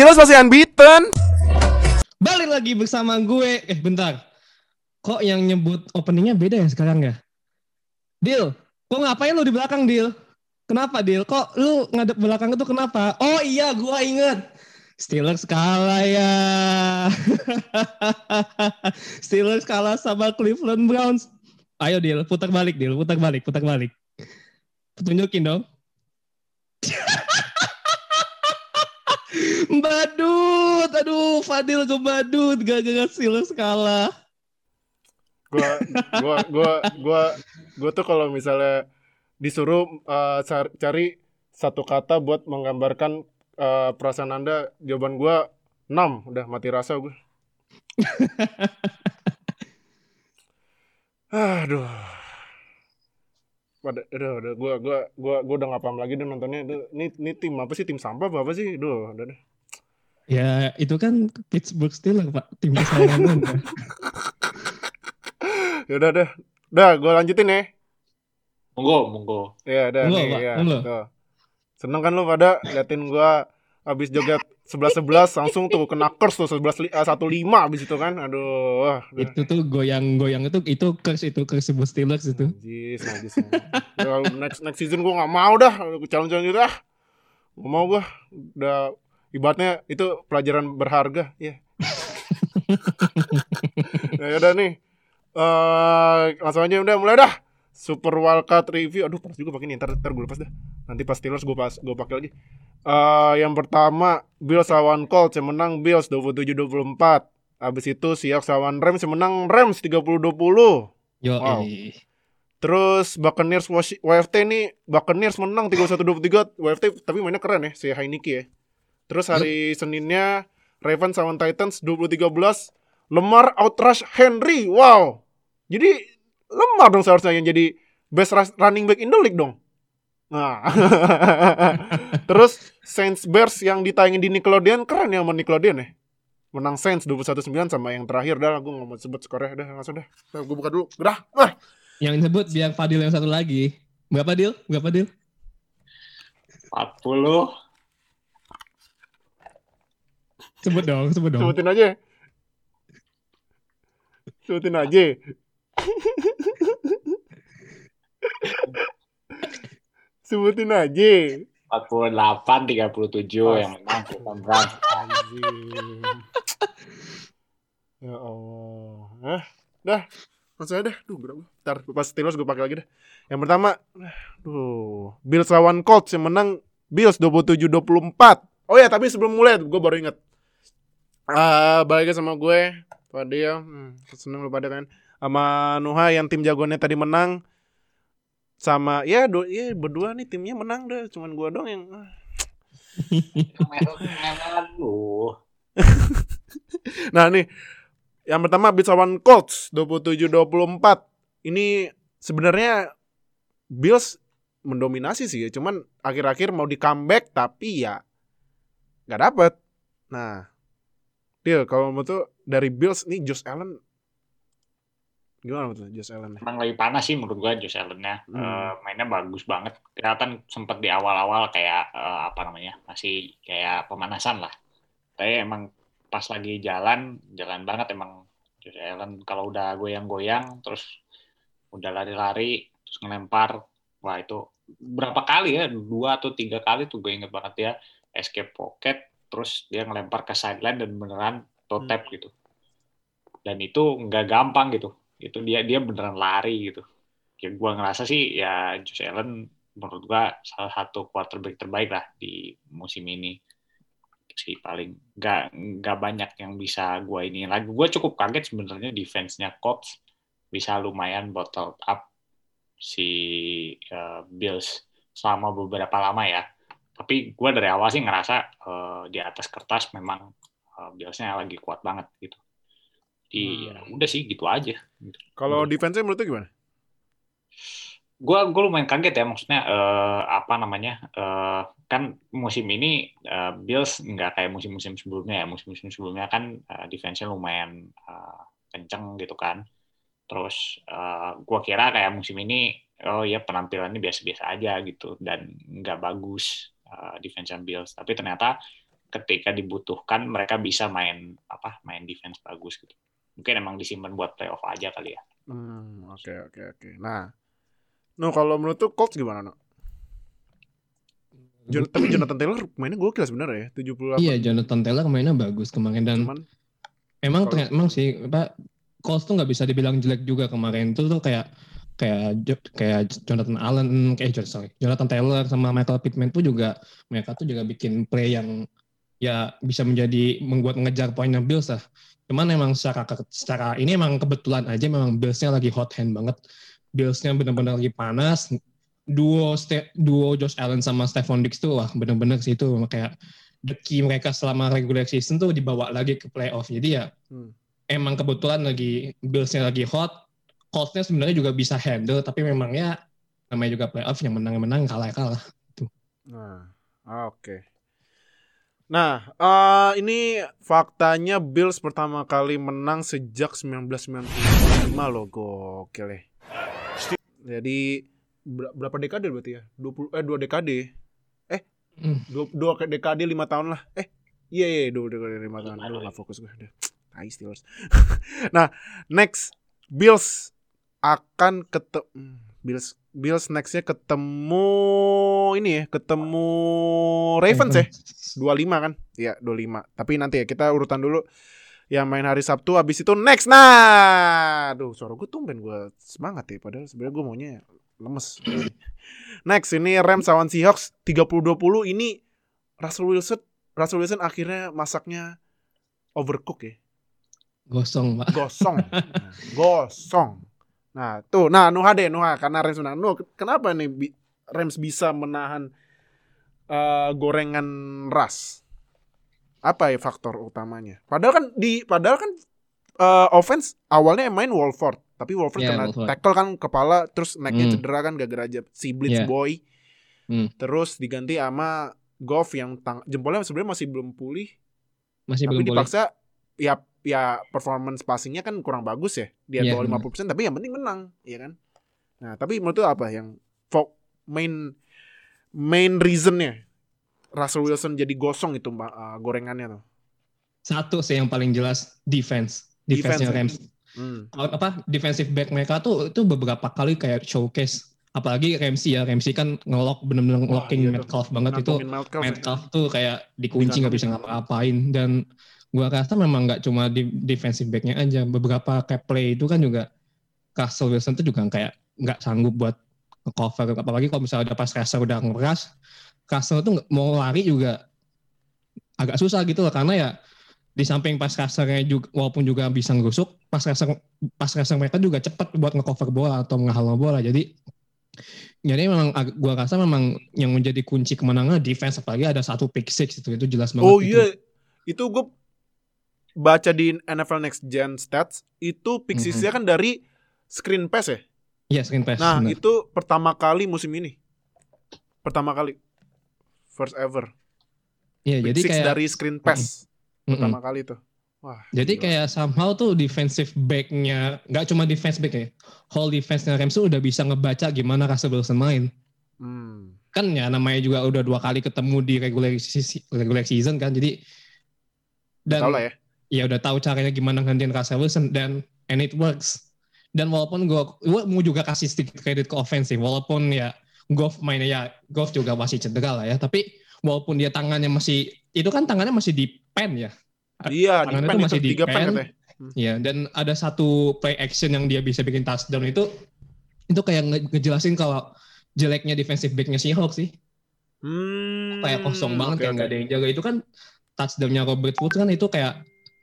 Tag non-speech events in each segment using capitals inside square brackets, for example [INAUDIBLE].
Steelers masih unbeaten. Balik lagi bersama gue. Eh bentar. Kok yang nyebut openingnya beda ya sekarang ya? Deal, kok ngapain lu di belakang Deal? Kenapa Deal? Kok lu ngadep belakang itu kenapa? Oh iya, gue inget. Steelers kalah ya. [LAUGHS] Steelers kalah sama Cleveland Browns. Ayo Deal, putar balik Deal, putar balik, putar balik. Tunjukin dong. [LAUGHS] badut, aduh Fadil ke badut, gak-gak Steelers kalah. Gua, gua, gua, gua, gua tuh kalau misalnya disuruh uh, cari satu kata buat menggambarkan uh, perasaan anda, jawaban gua 6 udah mati rasa gue. Aduh. Pada, udah, udah, gua, gua, gua, gua udah nggak paham lagi deh nontonnya. Ini, ini tim apa sih? Tim sampah apa, apa sih? Duh, udah deh. Ya, itu kan Pittsburgh Steelers, Pak. Tim kesayangan ya udah, udah. Udah, gua lanjutin ya. Monggo, monggo. Ya, udah nih, ya. Tuh. Seneng kan lu pada liatin gua habis joget sebelas sebelas langsung tuh kena curse tuh sebelas eh, satu lima abis itu kan aduh itu tuh goyang goyang itu itu curse itu curse sebuah Steelers itu najis najis ya, next next season gue nggak mau dah calon calon gitu ah nggak mau gue udah ibaratnya itu pelajaran berharga ya yeah. [LAUGHS] ya udah nih uh, langsung aja udah mulai dah Super Wildcard Review. Aduh, pas juga pakai ini. Ntar, ntar gue lepas dah. Nanti pas Steelers gue pas gue pakai lagi. Uh, yang pertama Bills lawan Colts yang menang Bills 27-24. Abis itu Seahawks lawan Rams yang menang Rams 30-20. Yo, wow. Terus Buccaneers WFT nih Buccaneers menang 31-23 WFT tapi mainnya keren ya si Heineke ya. Terus hari Yo. Seninnya Ravens lawan Titans 20-13 Lemar outrush Henry. Wow. Jadi lemah dong seharusnya yang jadi best running back in the league dong. Nah. [LAUGHS] Terus Saints Bears yang ditayangin di Nickelodeon keren ya sama Nickelodeon ya. Menang Saints 21-9 sama yang terakhir dah gue gak mau sebut skornya dah langsung dah. Nah, gue buka dulu. Udah. Ah. Yang sebut biar Fadil yang satu lagi. Berapa deal? Berapa deal? 40. Sebut dong, sebut dong. Sebutin aja. Sebutin aja. Sebutin aja. 48 37 oh. yang menang Cleveland Browns. ya Allah. Eh, dah. Langsung aja dah. Duh, berapa? Ntar pas Steelers gue pakai lagi dah. Yang pertama, duh, Bills lawan Colts yang menang Bills 27-24. Oh ya, tapi sebelum mulai gue baru inget. Uh, balik sama gue, Tadi ya, hmm, seneng lu pada kan sama Nuha yang tim jagoannya tadi menang. Sama ya do ya berdua nih timnya menang deh. Cuman gua dong yang ah. [LAUGHS] nah nih. Yang pertama Bills lawan Colts 27-24 ini sebenarnya Bills mendominasi sih ya. Cuman akhir-akhir mau di comeback tapi ya nggak dapet. Nah Deal kalau menurut tuh dari Bills nih Josh Allen Gimana tuh Josh Allen? Emang lebih panas sih menurut gua Josh Allen-nya. Hmm. Uh, mainnya bagus banget. Kelihatan sempat di awal-awal kayak uh, apa namanya? Masih kayak pemanasan lah. Tapi emang pas lagi jalan, jalan banget emang Josh Allen kalau udah goyang-goyang terus udah lari-lari terus ngelempar. Wah, itu berapa kali ya? Dua atau tiga kali tuh gue inget banget ya escape pocket terus dia ngelempar ke sideline dan beneran toe tap hmm. gitu. Dan itu nggak gampang gitu. Itu dia dia beneran lari gitu. Ya gue ngerasa sih ya Josh Allen menurut gue salah satu quarterback terbaik lah di musim ini. Sih paling nggak nggak banyak yang bisa gue ini lagi. Gue cukup kaget sebenarnya defense-nya Colts bisa lumayan bottle up si uh, Bills selama beberapa lama ya tapi gue dari awal sih ngerasa uh, di atas kertas memang uh, Bills-nya lagi kuat banget gitu Iya, hmm. udah sih gitu aja. Kalau defense-nya menurut gimana? Gua gue lumayan kaget ya maksudnya uh, apa namanya uh, kan musim ini uh, Bills nggak kayak musim-musim sebelumnya ya musim-musim sebelumnya kan uh, defense-nya lumayan uh, kenceng gitu kan terus uh, gue kira kayak musim ini oh ya penampilannya biasa-biasa aja gitu dan nggak bagus uh, defense Bills tapi ternyata ketika dibutuhkan mereka bisa main apa main defense bagus gitu mungkin emang disimpan buat playoff aja kali ya Hmm, oke oke oke. Nah, no kalau menurut tuh Colts gimana, no? Jon- tapi Jonathan Taylor mainnya gokil sebenarnya ya, 78. Iya, Jonathan Taylor mainnya bagus kemarin dan Cuman emang kalau- ternyata emang sih apa Colts tuh nggak bisa dibilang jelek juga kemarin itu tuh kayak kayak kayak Jonathan Allen kayak eh, sorry Jonathan Taylor sama Michael Pittman tuh juga mereka tuh juga bikin play yang ya bisa menjadi membuat ngejar poinnya Bills lah. Cuman emang secara secara ini emang kebetulan aja memang Bills-nya lagi hot hand banget. Bills-nya benar-benar lagi panas. Duo Ste- duo Josh Allen sama Stephon Diggs tuh wah benar-benar sih itu kayak the key mereka selama regular season tuh dibawa lagi ke playoff. Jadi ya Hmm. emang kebetulan lagi Bills-nya lagi hot. Colts-nya sebenarnya juga bisa handle tapi memang ya namanya juga playoff yang menang menang kalah kalah. Nah, oke. Nah, eh, ini faktanya Bills pertama kali menang sejak 1995 loh, gokil ya. Jadi ber- berapa dekade berarti ya? 20 eh dua dekade. Eh, Hmm. dua, dua ke- dekade lima tahun lah. Eh, iya iya dua dekade lima tahun. Aduh, nggak fokus gue. Tai Steelers. [LAUGHS] nah, next Bills akan ketemu Bills Bills nextnya ketemu ini ya, ketemu Ravens ya. 25 kan? Iya, 25. Tapi nanti ya kita urutan dulu yang main hari Sabtu habis itu next. Nah, aduh suara gue tumben gue semangat ya padahal sebenarnya gue maunya lemes. next ini Rams lawan Seahawks 30-20 ini Russell Wilson Russell Wilson akhirnya masaknya overcook ya. Gosong, Pak. Gosong. Gosong. Nah, tuh. Nah, Nuha deh, Nuha. Karena Rams menang. Nuh, kenapa nih bi- Rams bisa menahan eh, gorengan ras? Apa ya faktor utamanya? Padahal kan di padahal kan eh, offense awalnya yang main Wolford, tapi Wolford Iya, kena Wolford. tackle kan kepala terus necknya Hmm. cedera kan gara-gara aja si Blitz Iya. Boy. Hmm. Terus diganti sama Goff yang tang- jempolnya sebenarnya masih belum pulih Masih tapi belum dipaksa ya ya performance passingnya kan kurang bagus ya dia Iya, bawah 50% tapi yang penting menang ya kan nah tapi menurut apa yang main main reasonnya Russell Wilson jadi gosong itu mbak uh, gorengannya tuh Satu sih yang paling jelas defense. Defense-nya Defense, Rams. hmm. apa defensive back mereka tuh itu beberapa kali kayak showcase apalagi Ramsey ya Ramsey kan ngelock bener-bener Wah, ngelocking iya. Metcalf banget itu Ngantongin Metcalf ya. Metcalf tuh kayak dikunci nggak bisa ngapa-ngapain dan gua rasa memang nggak cuma di defensive backnya aja beberapa kayak play itu kan juga Russell Wilson tuh juga kayak nggak sanggup buat cover apalagi kalau misalnya ada pas rusher udah ngeras Russell tuh mau lari juga agak susah gitu loh. Karena ya di samping pas rushernya juga walaupun juga bisa ngerusuk pas rusher pas rusher mereka juga cepat buat ngecover bola atau menghalau bola. Jadi jadi memang gua rasa memang yang menjadi kunci kemenangan defense apalagi ada satu pick six itu itu jelas banget oh itu. iya itu. gue baca di NFL Next Gen Stats itu pick Mhm. six-nya kan dari screen pass ya Iya screen pass. Nah, benar. itu pertama kali musim ini. Pertama kali. First ever. Iya, jadi kayak dari screen pass. Mm-mm. Pertama kali tuh. Wah. Jadi gila. kayak somehow tuh defensive back-nya nggak cuma defense back ya, whole defense-nya Rams tuh udah bisa ngebaca gimana Russell Wilson main. Hmm. Kan ya namanya juga udah dua kali ketemu di regular season, regular season kan, jadi dan lah ya. Ya udah tahu caranya gimana gantiin Russell Wilson dan and it works. Dan walaupun gue gua mau juga kasih sedikit kredit ke offense sih, walaupun ya Goff mainnya ya Goff juga masih cedera lah ya, tapi walaupun dia tangannya masih itu kan tangannya masih di pen ya. Iya, di tangannya pen tuh itu masih di pen pen. Iya, dan ada satu play action yang dia bisa bikin touchdown itu itu kayak nge- ngejelasin kalau jeleknya defensive back-nya Seahawks sih. Hmm. Kayak kosong banget oke, kayak nggak oke. ada yang jaga. Itu kan touchdown-nya Robert Woods kan itu kayak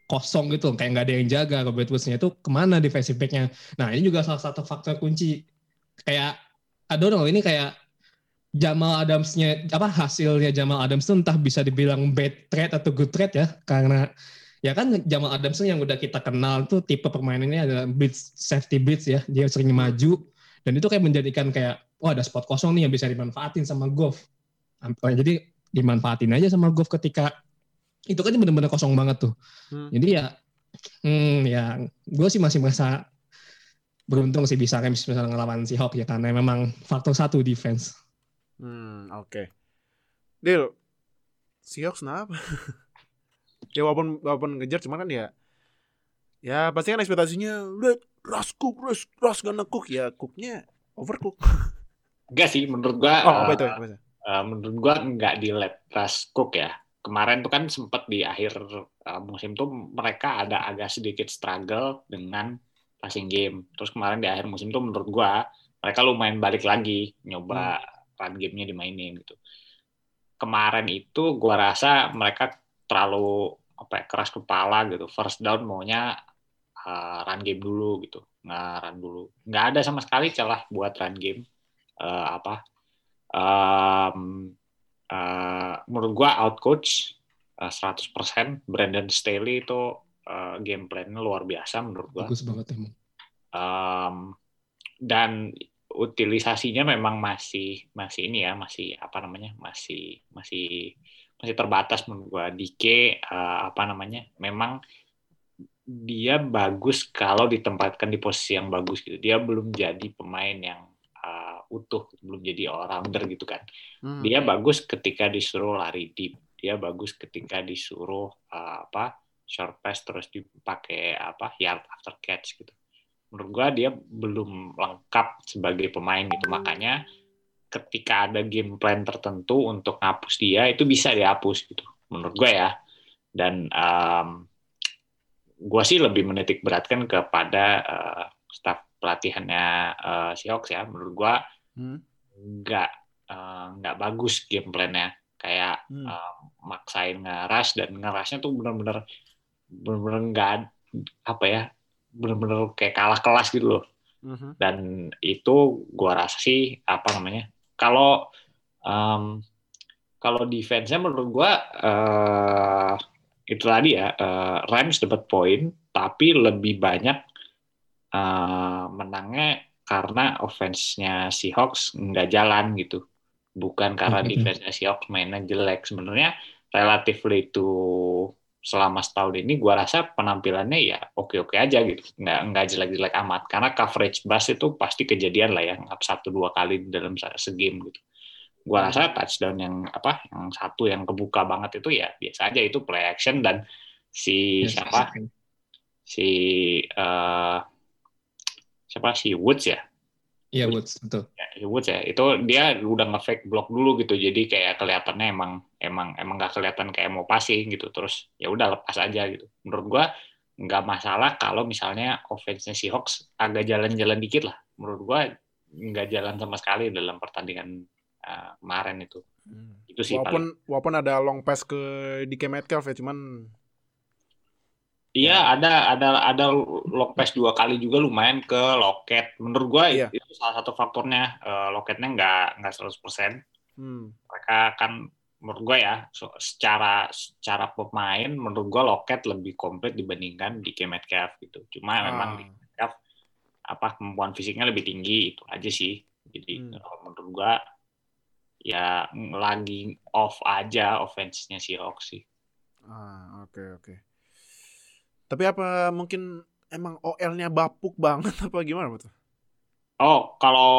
kosong gitu, kayak nggak ada yang jaga Robert Woods-nya itu ke mana defensive back-nya. Nah, ini juga salah satu faktor kunci. Kayak aduh dong ini kayak Jamal Adams-nya apa hasilnya Jamal Adams tuh entah bisa dibilang bad trade atau good trade ya. Karena ya kan Jamal Adams yang udah kita kenal tuh tipe permainannya adalah blitz safety blitz ya. Dia sering maju. Dan itu kayak menjadikan kayak wah ada spot kosong nih yang bisa dimanfaatin sama Goff. Jadi dimanfaatin aja sama Goff ketika itu kan bener-bener kosong banget tuh Hmm. jadi ya hmm, ya gue sih masih merasa beruntung sih bisa Rams bisa ngelawan si Hawk ya karena memang faktor satu defense Hmm, oke. Deal. Seahawks kenapa? [LAUGHS] ya walaupun walaupun ngejar cuman kan ya ya pasti kan ekspektasinya udah Russ Cook, Russ, Russ gonna cook ya cooknya overcook. [LAUGHS] Enggak sih menurut gua Oh, apa eh, itu? Apa itu? eh, menurut gua nggak di let Russ Cook ya. Kemarin tuh kan sempat di akhir eh, musim tuh mereka ada agak sedikit struggle dengan passing game. Terus kemarin di akhir musim tuh menurut gua mereka lumayan balik lagi nyoba run game-nya dimainin gitu. Kemarin itu gua rasa mereka terlalu apa ya, keras kepala gitu. First down maunya eh, run game dulu gitu. Nggak run dulu. Nggak ada sama sekali celah buat run game. Eh, apa um, uh, menurut gua out coach uh, 100% Brandon Staley itu uh, game plan-nya luar biasa menurut gua. Bagus banget emang. Um, dan utilisasinya memang masih masih ini ya masih apa namanya masih masih masih terbatas menurut gua. Dike uh, apa namanya memang dia bagus kalau ditempatkan di posisi yang bagus gitu. Dia belum jadi pemain yang utuh belum jadi all rounder gitu kan. Hmm. dia bagus ketika disuruh lari deep dia bagus ketika disuruh uh, apa short pass terus dipakai apa yard after catch gitu. Menurut gua dia belum lengkap sebagai pemain gitu. Makanya ketika ada game plan tertentu untuk ngapus dia itu bisa dihapus gitu menurut gua ya. Dan um, gua sih lebih menitik beratkan kepada uh, staff pelatihannya uh, Seahawks ya. Menurut Hmm. nggak eh, nggak bagus game plan-nya kayak Hmm. eh, maksain ngeras dan ngerasnya tuh bener-bener bener-bener nggak apa ya bener-bener kayak kalah kelas gitu loh Mhm. dan itu gua rasa sih apa namanya kalau em, kalau defense-nya menurut gua eh, itu tadi ya eh, Rams dapat poin tapi lebih banyak eh, menangnya karena offense-nya Seahawks nggak jalan gitu. Bukan karena Mhm. defense-nya Seahawks mainnya jelek. Sebenarnya relatively itu selama setahun ini gua rasa penampilannya ya oke-oke aja gitu. Nggak nggak jelek-jelek amat. Karena coverage bus itu pasti kejadian lah ya ngap satu dua kali dalam se- segame gitu. Gua rasa touchdown yang apa yang satu yang kebuka banget itu ya biasa aja itu play action. Dan si Yes, siapa? yes. si eh, siapa? Si Woods ya? Iya, Woods, betul. ya, si Woods ya. Itu dia udah nge-fake block dulu gitu. Jadi kayak kelihatannya emang emang emang gak kelihatan kayak mau passing gitu. Terus ya udah lepas aja gitu. Menurut gua nggak masalah kalau misalnya offense-nya Seahawks agak jalan-jalan dikit lah. Menurut gua nggak jalan sama sekali dalam pertandingan eh, kemarin itu. Hmm. itu sih paling. Walaupun walaupun ada long pass ke DK Metcalf ya, cuman Iya, ada ada ada lock pass dua kali juga lumayan ke loket. Menurut gua Iya. itu salah satu faktornya eh, loketnya nggak nggak 100%. hmm. Mereka kan menurut gua ya so- secara secara pemain menurut gua loket lebih komplit dibandingkan di Metcalf gitu. Cuma memang Ah. di Metcalf apa kemampuan fisiknya lebih tinggi itu aja sih. Jadi Hmm. menurut gua ya lagi off aja offense-nya Seahawks sih. Ah, oke oke. Tapi apa mungkin emang OL-nya bapuk banget [LAUGHS] apa gimana betul? Oh, kalau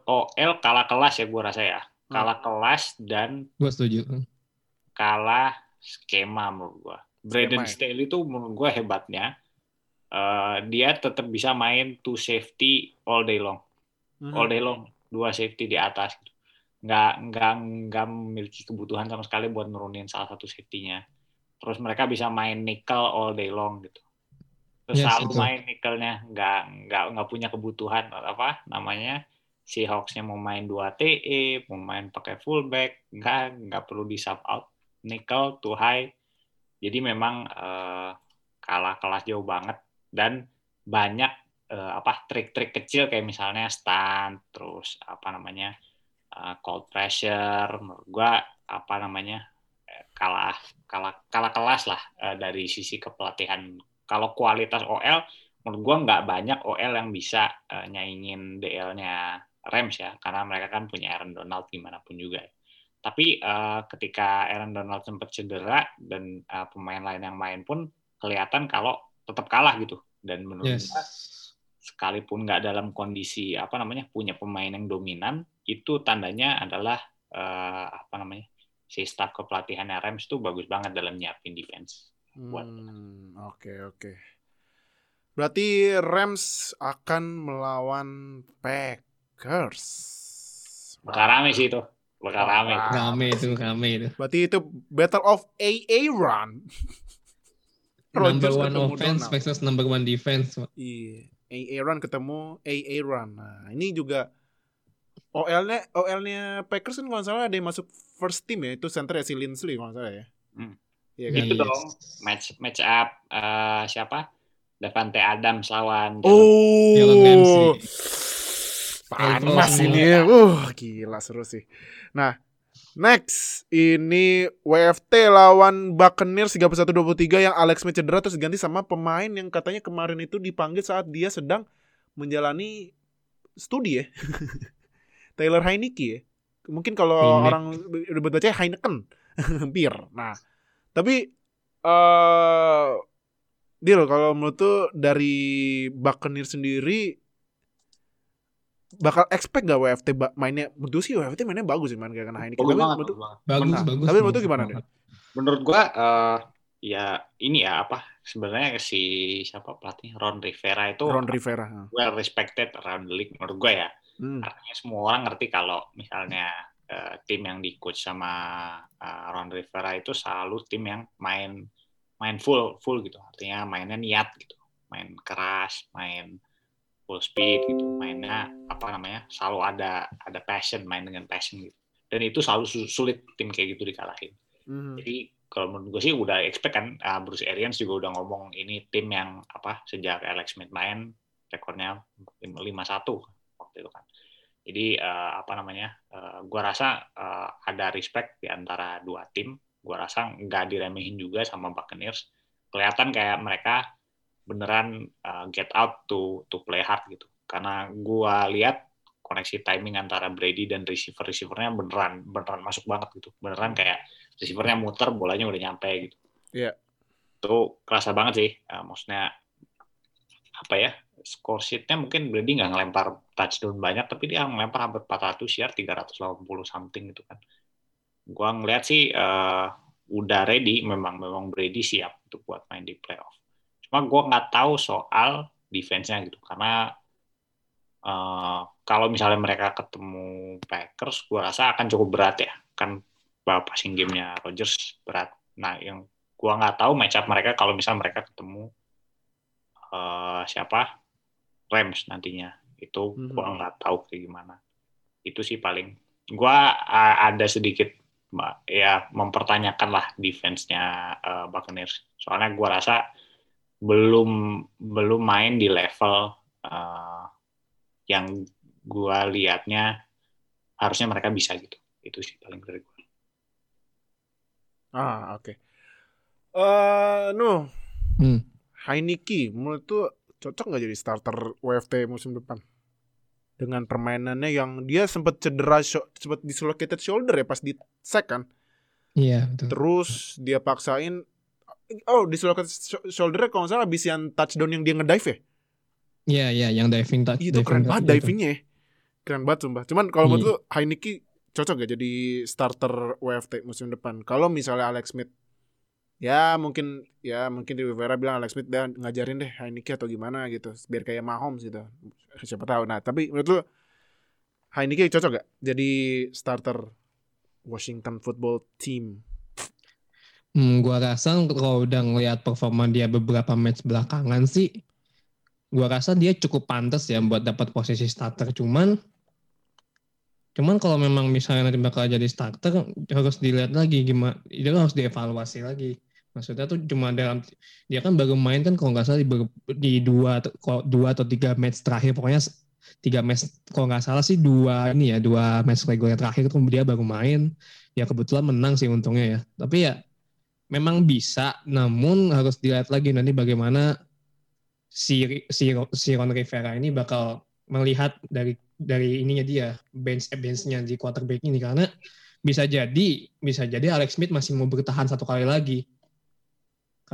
OL kalah kelas ya gue rasa ya. Hmm. Kalah kelas dan Gue setuju. kalah skema menurut gue. Brandon Skema ya? Staley itu menurut gue hebatnya. eh, dia tetap bisa main two safety all day long. Mhm. All day long. Dua safety di atas. Gitu. Nggak, nggak, nggak memiliki kebutuhan sama sekali buat nurunin salah satu safety-nya. Terus mereka bisa main nickel all day long gitu. Terus Yes, selalu betul. main nickelnya, nggak nggak nggak punya kebutuhan apa namanya si Hawks-nya mau main 2 TE, mau main pakai fullback, nggak nggak perlu di sub out nickel to high. Jadi memang eh, kalah kelas jauh banget dan banyak eh, apa trik-trik kecil kayak misalnya stun, terus apa namanya eh, cold pressure, menurut gua apa namanya kalah kalah kalah kelas lah eh, dari sisi kepelatihan. Kalau kualitas OL menurut gua nggak banyak OL yang bisa eh, nyaingin DL-nya Rams ya, karena mereka kan punya Aaron Donald gimana pun juga. Tapi eh, ketika Aaron Donald sempat cedera dan eh, pemain lain yang main pun kelihatan kalau tetap kalah gitu. Dan menurut Yes. gua sekalipun nggak dalam kondisi apa namanya punya pemain yang dominan, itu tandanya adalah eh, apa namanya si staff kepelatihannya Rams tuh bagus banget dalam nyiapin defense. Buat- Hmm, Oke oke. Berarti Rams akan melawan Packers. Bakal rame sih itu. Bakal rame. Rame itu, rame itu. Berarti itu Battle of AA Run. [LAUGHS] Number one offense versus number one defense. Iya, AA Run ketemu AA Run. Nah, ini juga OL-nya OL-nya Packers kan kalau nggak salah ada yang masuk first team ya, itu center ya si Linsley kalau nggak salah ya. Hmm. Iya kan? Itu Yes. dong match match up eh, siapa? Davante Adams lawan Oh. Panas ini ya. Uh, gila seru sih. Nah, next ini WFT lawan Buccaneers 31-23 yang Alex Smith cedera terus ganti sama pemain yang katanya kemarin itu dipanggil saat dia sedang menjalani studi ya. [LAUGHS] Taylor Heineke ya. Mungkin kalau Heineck. orang udah baca Heineken. [LAUGHS] Bir. Nah, tapi eh Deal, kalau menurut tuh dari Buccaneers sendiri bakal expect gak WFT mainnya menurut sih WFT mainnya bagus sih main kayak kena Heineken. Bagus Tapi banget, menurut bagus. Tapi menurut gimana, banget. Menurut gua eh, ya ini ya apa sebenarnya si siapa pelatih Ron Rivera itu Ron Rivera. well respected around the league menurut gua ya. Hmm. Artinya semua orang ngerti kalau misalnya eh, tim yang di coach sama eh, Ron Rivera itu selalu tim yang main main full full gitu. Artinya mainnya niat gitu. Main keras, main full speed gitu. Mainnya apa namanya? selalu ada ada passion, main dengan passion gitu. Dan itu selalu su- sulit tim kayak gitu dikalahin. Hmm. Jadi kalau menurut gue sih udah expect kan uh, Bruce Arians juga udah ngomong ini tim yang apa sejak Alex Smith main rekornya 5-1 waktu itu kan. Jadi uh, apa namanya? Uh, gua rasa uh, ada respect di antara dua tim. Gua rasa nggak diremehin juga sama Buccaneers. Kelihatan kayak mereka beneran uh, get out to to play hard gitu. Karena gua lihat koneksi timing antara Brady dan receiver receivernya beneran beneran masuk banget gitu. Beneran kayak receivernya muter bolanya udah nyampe gitu. Iya. Itu kerasa banget sih. Uh, maksudnya apa ya? Score sheet-nya mungkin Brady nggak ngelempar touchdown banyak, tapi dia ngelempar hampir 400 yard, 380 something gitu kan. Gua ngeliat sih uh, udah ready, memang memang Brady siap untuk buat main di playoff. Cuma gua nggak tahu soal defense-nya gitu, karena uh, kalau misalnya mereka ketemu Packers, gua rasa akan cukup berat ya. Kan uh, passing game-nya Rodgers berat. Nah, yang gua nggak tahu match up mereka kalau misalnya mereka ketemu eh, siapa Rams nantinya itu gua nggak tahu kayak gimana. Itu sih paling gua uh, ada sedikit ya mempertanyakan lah defense-nya uh, Buccaneers. Soalnya gua rasa belum belum main di level uh, yang gua liatnya harusnya mereka bisa gitu. Itu sih paling dari gua. Ah, oke. Eh, no. Hmm. Heineke menurut tuh cocok nggak jadi starter WFT musim depan? Dengan permainannya yang dia sempat cedera sempat dislocated shoulder ya pas di sack kan. Iya, betul. Terus dia paksain oh dislocated sho- shoulder kalau nggak salah habis yang touchdown yang dia ngedive ya. Iya, iya, yang diving touch. Itu keren banget divingnya ya. Keren banget sumpah. Cuman kalau menurut Iya. lu Heineke cocok gak jadi starter WFT musim depan? Kalau misalnya Alex Smith ya mungkin ya mungkin di Rivera bilang Alex Smith dan ngajarin deh Heineke atau gimana gitu biar kayak Mahomes gitu. Siapa tahu. Nah, tapi menurut lu Heineke cocok gak jadi starter Washington Football Team? Hmm, gua rasa kalau udah ngeliat performa dia beberapa match belakangan sih, gua rasa dia cukup pantas ya buat dapat posisi starter. Cuman, cuman kalau memang misalnya nanti bakal jadi starter, harus dilihat lagi gimana, itu harus dievaluasi lagi. Maksudnya tuh cuma dalam dia kan baru main kan kalau nggak salah di, di dua dua atau tiga match terakhir. Pokoknya tiga match kalau nggak salah sih dua ini ya dua match reguler terakhir itu dia baru main. Ya kebetulan menang sih untungnya ya. Tapi ya memang bisa, namun harus dilihat lagi nanti bagaimana si si si Ron Rivera ini bakal melihat dari dari ininya dia bench benchnya di quarterback ini. Karena bisa jadi bisa jadi Alex Smith masih mau bertahan satu kali lagi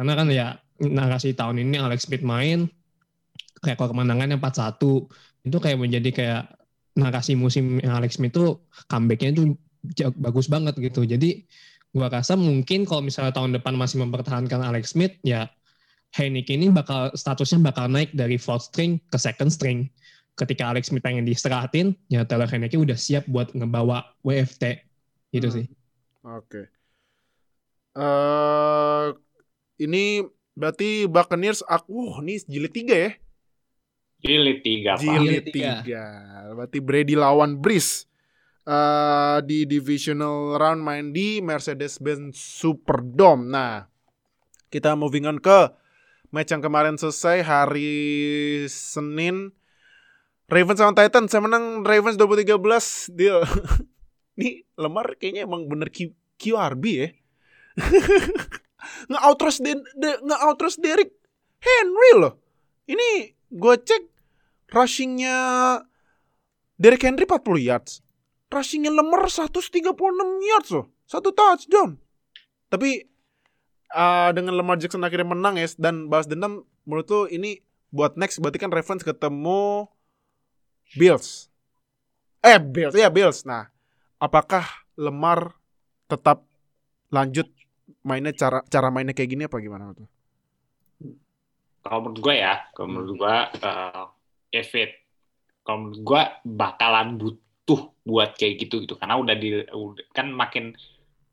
karena kan ya narasi tahun ini Alex Smith main rekor kemenangannya 4-1 itu kayak menjadi kayak narasi musim Alex Smith tuh comebacknya itu bagus banget gitu. Jadi gua rasa mungkin kalau misalnya tahun depan masih mempertahankan Alex Smith, ya Heineken ini bakal statusnya bakal naik dari fourth string ke second string. Ketika Alex Smith pengen diistirahatin, ya Taylor Heineken udah siap buat ngebawa WFT gitu Hmm. sih. Oke. Eh ini berarti Buccaneers aku wah ini jilid tiga ya. Jilid tiga, Pak. Jilid Jilid tiga. tiga. Berarti Brady lawan Breeze. Eh di divisional round main di Mercedes-Benz Superdome. Nah, kita moving on ke match yang kemarin selesai hari Senin. Ravens sama Titans. Saya menang Ravens 2013. Deal. [LAUGHS] Nih Lemar kayaknya emang bener Q- QRB ya. [LAUGHS] nge-outrust de, de- nge-outrust Derrick Henry loh. Ini gue cek rushingnya Derrick Henry 40 yards. Rushingnya Lemar 136 yards loh. Satu touchdown. Tapi uh, dengan Lamar Jackson akhirnya menang ya dan balas dendam menurut lu ini buat next berarti kan Ravens ketemu Bills. Eh Bills ya Bills. Nah, apakah Lemar tetap lanjut mainnya cara cara mainnya kayak gini apa gimana tuh? Kalau menurut gue ya, kalau menurut gue eh if it, kalau menurut gue bakalan butuh buat kayak gitu gitu. Karena udah di udah, kan makin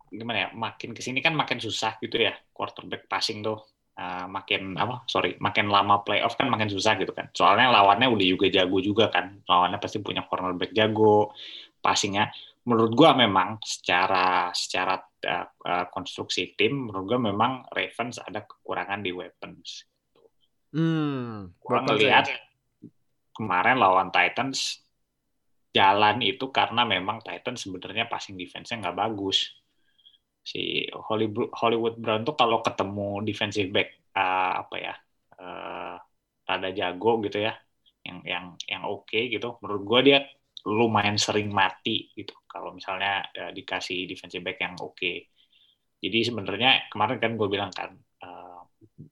gimana ya makin ke sini kan makin susah gitu ya quarterback passing tuh. Eh, makin apa sorry makin lama playoff kan makin susah gitu kan. Soalnya lawannya udah juga jago juga kan. Lawannya pasti punya cornerback jago passingnya. Menurut gua memang secara secara eh, eh, konstruksi tim menurut gua memang Ravens ada kekurangan di weapons Hmm, ngelihat saya- kemarin lawan Titans jalan itu karena memang Titans sebenarnya passing defense-nya nggak bagus. Si Hollywood, Brown tuh kalau ketemu defensive back eh, apa ya eh, rada jago gitu ya, yang yang yang oke gitu. Menurut gua dia lumayan sering mati gitu kalau misalnya eh, dikasih defensive back yang oke. Jadi sebenarnya kemarin kan gue bilang kan eh,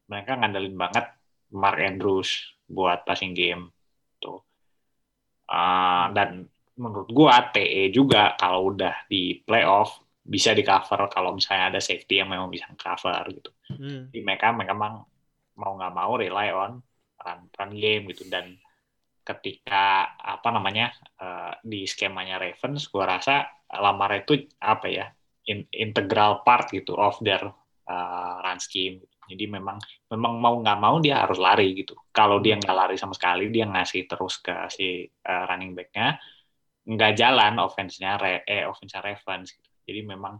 mereka ngandelin banget Mark Andrews buat passing game tuh. Uh, dan menurut gua TE juga kalau udah di playoff bisa di cover kalau misalnya ada safety yang memang bisa cover gitu. Hmm. Jadi mereka memang mau nggak mau rely on run, run game gitu dan ketika apa namanya uh, di skemanya Ravens gua rasa Lamar itu apa ya in- integral part gitu of their uh, run scheme. Jadi memang memang mau nggak mau dia harus lari gitu. Kalau dia nggak lari sama sekali dia ngasih terus ke si uh, running backnya nggak jalan offense-nya eh offense Ravens gitu. jadi memang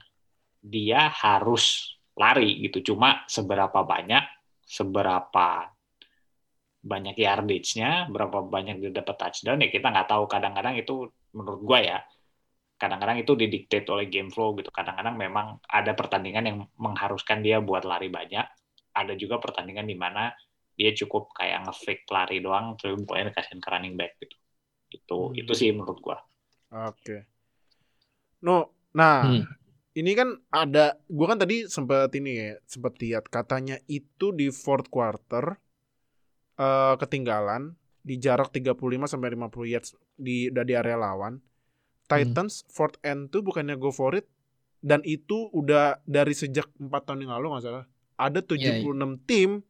dia harus lari gitu. Cuma seberapa banyak seberapa banyak yardage-nya, berapa banyak dia dapat touchdown ya kita nggak tahu. Kadang-kadang itu menurut gua ya, kadang-kadang itu didikte oleh game flow gitu. Kadang-kadang memang ada pertandingan yang mengharuskan dia buat lari banyak. Ada juga pertandingan di mana dia cukup kayak nge-fake lari doang, terus pokoknya dikasihin ke running back gitu. Itu Hmm. itu sih menurut gua. Oke. No, nah Hmm. ini kan ada, gua kan tadi sempat ini ya, sempat lihat katanya itu di fourth quarter eh, ketinggalan di jarak 35 sampai 50 yards di udah di area lawan. Titans fourth and two bukannya go for it dan itu udah dari sejak 4 tahun yang lalu nggak salah. Ada 76 tim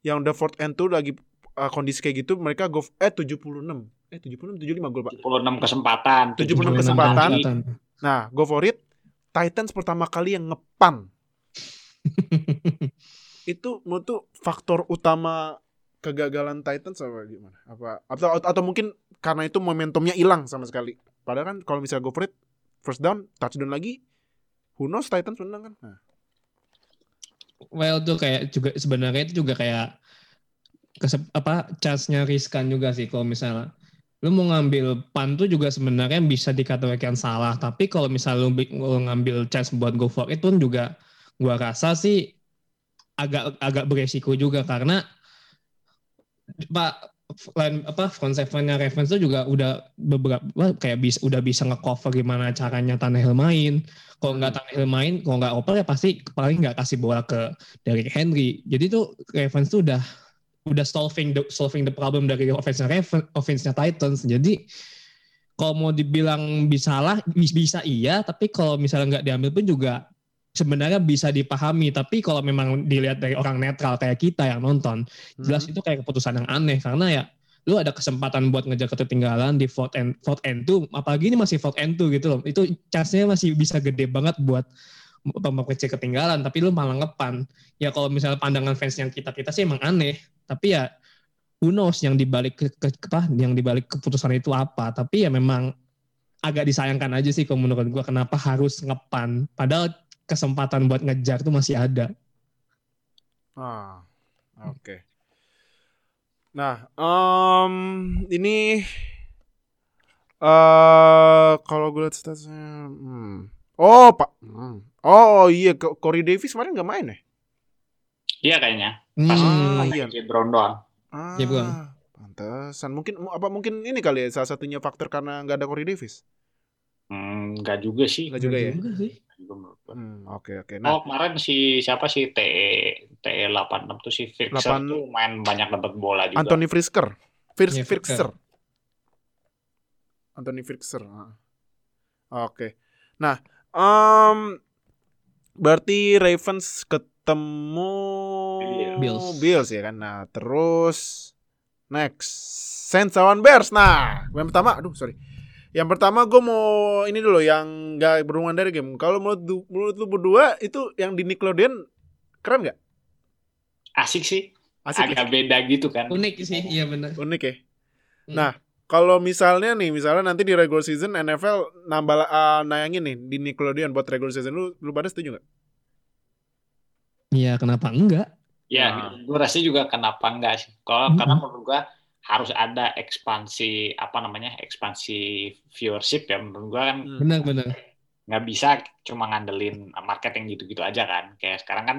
yang udah fourth and two lagi eh, kondisi kayak gitu mereka go eh 76. Eh 76 75 gue, Pak. 76 kesempatan, 76 kesempatan. Nah, go for it. Titans pertama kali yang ngepan. [LAUGHS] itu menurut tuh faktor utama kegagalan Titans apa gimana? Apa atau atau mungkin karena itu momentumnya hilang sama sekali. Padahal kan kalau misalnya go for it, first down, touchdown lagi, who knows Titans menang kan? Nah, Well tuh kayak juga sebenarnya itu juga kayak kesep, apa chance-nya riskan juga sih kalau misalnya lu mau ngambil pan tuh juga sebenarnya bisa dikategorikan salah tapi kalau misalnya lu, lu ngambil chance buat go for it pun juga gua rasa sih agak agak beresiko juga karena pak line apa front seven-nya Ravens tuh juga udah beberapa kayak bisa udah bisa ngecover gimana caranya Tannehill main. Kalau nggak Tannehill main kalau nggak oper ya pasti paling nggak kasih bola ke Derrick Henry. Jadi tuh Ravens tuh udah udah solving the solving the problem dari offense-nya Ravens offense-nya Titans. Jadi kalau mau dibilang bisa lah bis- bisa iya tapi kalau misalnya nggak diambil pun juga sebenarnya bisa dipahami tapi kalau memang dilihat dari orang netral kayak kita yang nonton jelas Mhm. itu kayak keputusan yang aneh karena ya lu ada kesempatan buat ngejar ketertinggalan di vote and vote end tuh apalagi ini masih vote end tuh gitu loh. Itu chance-nya masih bisa gede banget buat mengecek ketinggalan tapi lu malah ngepan. Ya kalau misalnya pandangan fans yang kita kita sih emang aneh. Tapi ya who knows yang dibalik ke, ke, ke- apa yang dibalik keputusan itu apa. Tapi ya memang agak disayangkan aja sih kalau menurut gua kenapa harus ngepan. Padahal kesempatan buat ngejar tuh masih ada Ah, oke. Nah, em, ini eh kalau gue lihat statusnya, hmm. oh pak, hmm. oh iya, Corey Davis kemarin nggak main ya? Iya kayaknya. Hmm, Ah, iya. Brown doang. Ah, Iya, Bang. pantesan. Mungkin apa mungkin ini kali ya salah satunya faktor karena nggak ada Corey Davis. Hmm, enggak juga sih. Nggak juga ya? Juga sih. Juga gua. Hmm, oke oke. Nah, Oh kemarin si siapa sih TE TE 86 tuh si Fixer 8 tuh main banyak dapat bola juga. Anthony Frisker, Fir Iya, Firkser. Anthony Firkser. ah. Oke. Nah, em berarti Ravens ketemu Bills. Bills ya kan. Nah, terus next Saints lawan Bears. Nah, yang pertama, aduh sorry. Yang pertama gue mau ini dulu yang nggak berhubungan dari game. Kalau menurut menurut lu berdua itu yang di Nickelodeon keren nggak? Asik sih. Asik ya? Agak beda gitu kan. unik sih iya benar Unik ya? Hmm. Nah, kalau misalnya nih, misalnya nanti di regular season NFL nambah uh, nayangin nih di Nickelodeon buat regular season lu lu pada setuju nggak? Iya kenapa enggak Ya, Nah. gue rasa juga kenapa enggak sih? Kalau Mm-mm. karena menurut gua harus ada ekspansi apa namanya ekspansi viewership ya. Menurut gua kan Hmm. benar benar. nggak bisa cuma ngandelin marketing gitu-gitu aja kan. Kayak sekarang kan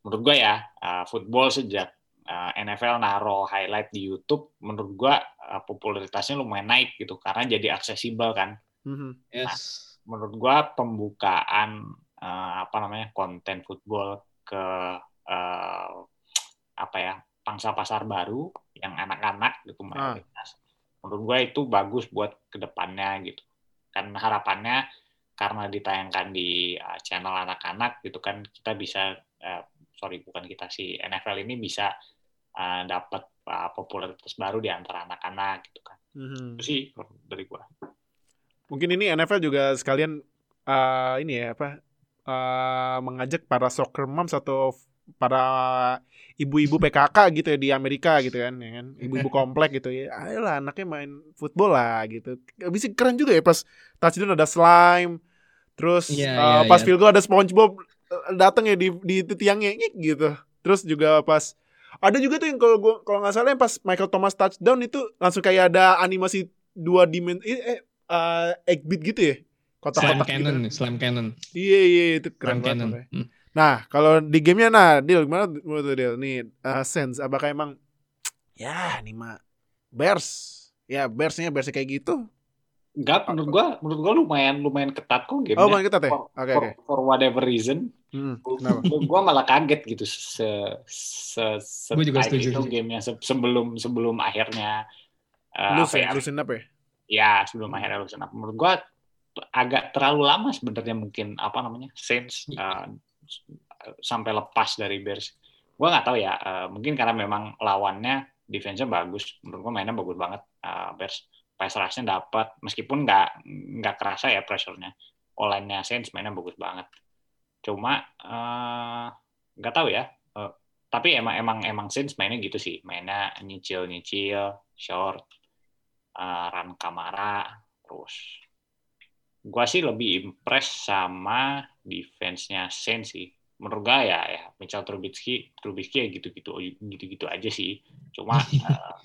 menurut gua ya uh, football sejak uh, NFL naro highlight di YouTube menurut gua uh, popularitasnya lumayan naik gitu karena jadi aksesibel kan. Mhm. yes. Menurut gua pembukaan eh, apa namanya konten football ke eh, apa ya pangsa pasar baru yang anak-anak gitu Ah. mayoritas. menurut gua itu bagus buat ke depannya gitu kan harapannya karena ditayangkan di eh, channel anak-anak gitu kan kita bisa eh, sorry bukan kita sih NFL ini bisa eh, dapat eh, popularitas baru di antara anak-anak gitu kan Mhm. itu sih dari gua Mungkin ini NFL juga sekalian uh, ini ya apa uh, mengajak para soccer moms atau para ibu-ibu PKK gitu ya di Amerika gitu kan, ya kan? Ibu-ibu [LAUGHS] komplek gitu ya. Ayolah anaknya main football lah gitu. Bisa keren juga ya pas touchdown ada slime. Terus Iya, uh, iya, pas iya. field goal ada SpongeBob uh, datang ya di di tiangnya gitu. Terus juga pas ada juga tuh yang kalau gua kalau nggak salah yang pas Michael Thomas touchdown itu langsung kayak ada animasi dua dimensi eh uh, egg beat gitu ya. slam Kotak-kotak gitu. cannon slam cannon Iya iya itu slam keren banget. cannon. Hmm. Nah, kalau di gamenya nah, Deal gimana menurut lu, Deal? Nih, uh, Sense apakah emang ya nih mah Bears. Ya, Bearsnya Bears kayak gitu. Enggak, menurut gua, menurut gua lumayan lumayan ketat kok gamenya. Oh, main ketat ya? For, Oke, for, oke. for whatever reason, Hmm, gua, gua malah kaget gitu se se, se Gua juga setuju itu gamenya se- sebelum sebelum akhirnya eh, Lu apa ya? up ya? Ya, sebelum akhirnya lulusan. Menurut gua agak terlalu lama sebenarnya mungkin apa namanya Saints Iya. Sampai lepas dari Bears. Gua nggak tahu ya, eh, mungkin karena memang lawannya defense-nya bagus. Menurut gua mainnya bagus banget eh, Bears. Pass rush-nya dapat meskipun nggak nggak kerasa ya pressure-nya. Online-nya Saints mainnya bagus banget. Cuma eh, nggak tahu ya. eh, tapi emang emang emang Saints mainnya gitu sih. Mainnya nyicil-nyicil, short, eh, run Kamara, terus gua sih lebih impress sama defense-nya Saints sih. Menurut gua ya, ya Mitchell Trubisky, Trubisky ya gitu-gitu gitu-gitu aja sih. Cuma [LAUGHS] eh,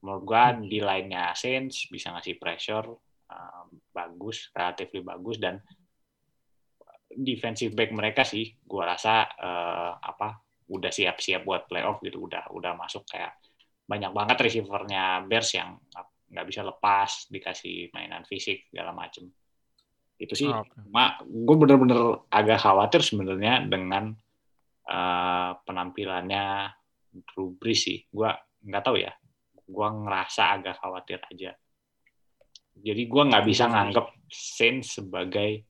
menurut gua di line-nya Saints bisa ngasih pressure eh, bagus, relatif bagus dan defensive back mereka sih gua rasa eh, apa udah siap-siap buat playoff gitu, udah udah masuk kayak banyak banget receivernya Bears yang nggak bisa lepas dikasih mainan fisik segala macem itu sih Oh, oke. cuma gue bener-bener agak khawatir sebenarnya dengan eh, penampilannya Drew Brees sih. Gue nggak tahu ya. Gue ngerasa agak khawatir aja. Jadi gue nggak bisa nganggep Saints sebagai